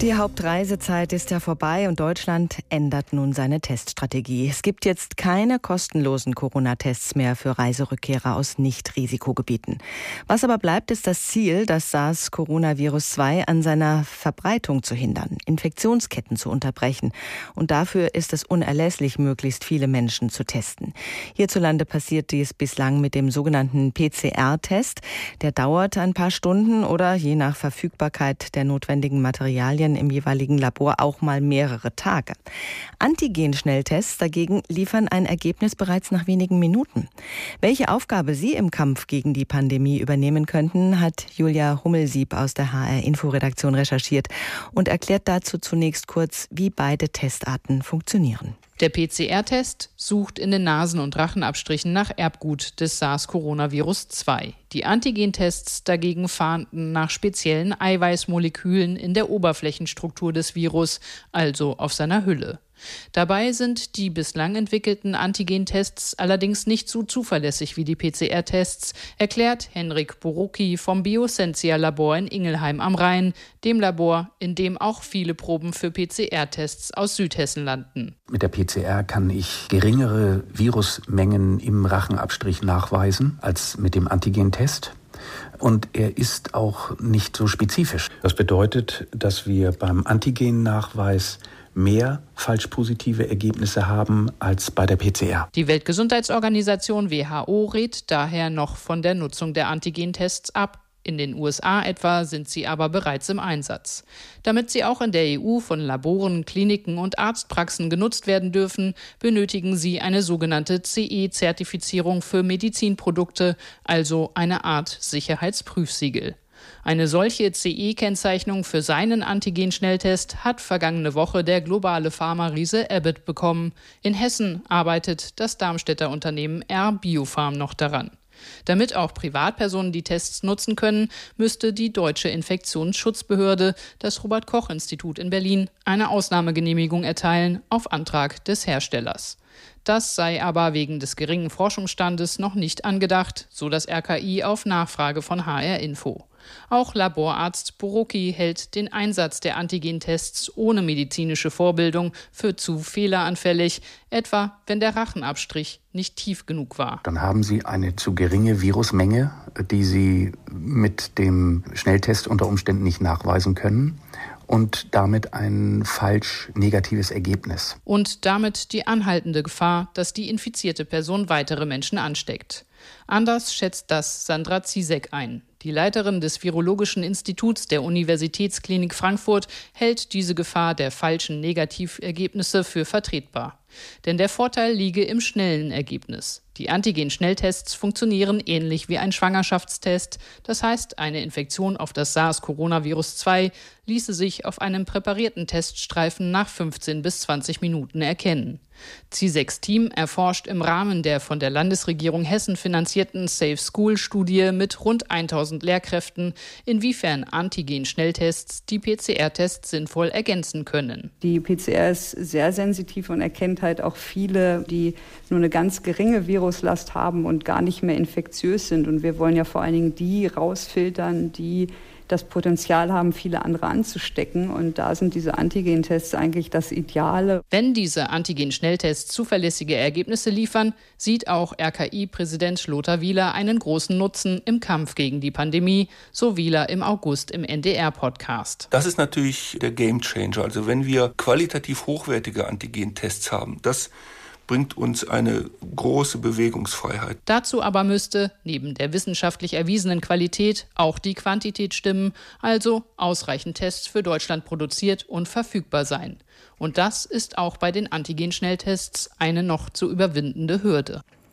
Die Hauptreisezeit ist ja vorbei und Deutschland ändert nun seine Teststrategie. Es gibt jetzt keine kostenlosen Corona-Tests mehr für Reiserückkehrer aus Nicht-Risikogebieten. Was aber bleibt, ist das Ziel, das SARS-Coronavirus-2 an seiner Verbreitung zu hindern, Infektionsketten zu unterbrechen. Und dafür ist es unerlässlich, möglichst viele Menschen zu testen. Hierzulande passiert dies bislang mit dem sogenannten PCR-Test. Der dauert ein paar Stunden oder je nach Verfügbarkeit der notwendigen Materialien Studien im jeweiligen Labor auch mal mehrere Tage. Antigen-Schnelltests dagegen liefern ein Ergebnis bereits nach wenigen Minuten. Welche Aufgabe Sie im Kampf gegen die Pandemie übernehmen könnten, hat Julia Hummelsieb aus der HR-Info-Redaktion recherchiert und erklärt dazu zunächst kurz, wie beide Testarten funktionieren. Der PCR-Test sucht in den Nasen- und Rachenabstrichen nach Erbgut des SARS-Coronavirus-2. Die Antigentests dagegen fahnden nach speziellen Eiweißmolekülen in der Oberflächenstruktur des Virus, also auf seiner Hülle. Dabei sind die bislang entwickelten Antigentests allerdings nicht so zuverlässig wie die PCR-Tests, erklärt Henrik Borucki vom Biosensia-Labor in Ingelheim am Rhein, dem Labor, in dem auch viele Proben für PCR-Tests aus Südhessen landen. Mit der PCR kann ich geringere Virusmengen im Rachenabstrich nachweisen als mit dem Antigentest. Und er ist auch nicht so spezifisch. Das bedeutet, dass wir beim Antigennachweis mehr falsch positive Ergebnisse haben als bei der PCR. Die Weltgesundheitsorganisation WHO rät daher noch von der Nutzung der Antigentests ab. In den USA etwa sind sie aber bereits im Einsatz. Damit sie auch in der EU von Laboren, Kliniken und Arztpraxen genutzt werden dürfen, benötigen sie eine sogenannte CE-Zertifizierung für Medizinprodukte, also eine Art Sicherheitsprüfsiegel. Eine solche CE-Kennzeichnung für seinen Antigen-Schnelltest hat vergangene Woche der globale Pharma-Riese Abbott bekommen. In Hessen arbeitet das Darmstädter Unternehmen R Biopharm noch daran. Damit auch Privatpersonen die Tests nutzen können, müsste die deutsche Infektionsschutzbehörde, das Robert Koch Institut in Berlin, eine Ausnahmegenehmigung erteilen auf Antrag des Herstellers. Das sei aber wegen des geringen Forschungsstandes noch nicht angedacht, so das RKI auf Nachfrage von HR Info. Auch Laborarzt Borucki hält den Einsatz der Antigentests ohne medizinische Vorbildung für zu fehleranfällig, etwa wenn der Rachenabstrich nicht tief genug war. Dann haben Sie eine zu geringe Virusmenge, die Sie mit dem Schnelltest unter Umständen nicht nachweisen können und damit ein falsch negatives Ergebnis. Und damit die anhaltende Gefahr, dass die infizierte Person weitere Menschen ansteckt. Anders schätzt das Sandra Zizek ein. Die Leiterin des Virologischen Instituts der Universitätsklinik Frankfurt hält diese Gefahr der falschen Negativergebnisse für vertretbar. Denn der Vorteil liege im schnellen Ergebnis. Die Antigen-Schnelltests funktionieren ähnlich wie ein Schwangerschaftstest. Das heißt, eine Infektion auf das SARS-Coronavirus 2 ließe sich auf einem präparierten Teststreifen nach 15 bis 20 Minuten erkennen. C6-Team erforscht im Rahmen der von der Landesregierung Hessen finanzierten Safe School Studie mit rund 1000 Lehrkräften, inwiefern Antigen-Schnelltests die PCR-Tests sinnvoll ergänzen können. Die PCR ist sehr sensitiv und erkennt halt auch viele, die nur eine ganz geringe Viruslast haben und gar nicht mehr infektiös sind. Und wir wollen ja vor allen Dingen die rausfiltern, die das Potenzial haben, viele andere anzustecken. Und da sind diese Antigen-Tests eigentlich das Ideale. Wenn diese Antigen-Schnelltests zuverlässige Ergebnisse liefern, sieht auch RKI-Präsident Lothar Wieler einen großen Nutzen im Kampf gegen die Pandemie, so Wieler im August im NDR-Podcast. Das ist natürlich der Gamechanger. Also wenn wir qualitativ hochwertige Antigen-Tests haben, das bringt uns eine große Bewegungsfreiheit. Dazu aber müsste neben der wissenschaftlich erwiesenen Qualität auch die Quantität stimmen, also ausreichend Tests für Deutschland produziert und verfügbar sein. Und das ist auch bei den Antigen-Schnelltests eine noch zu überwindende Hürde.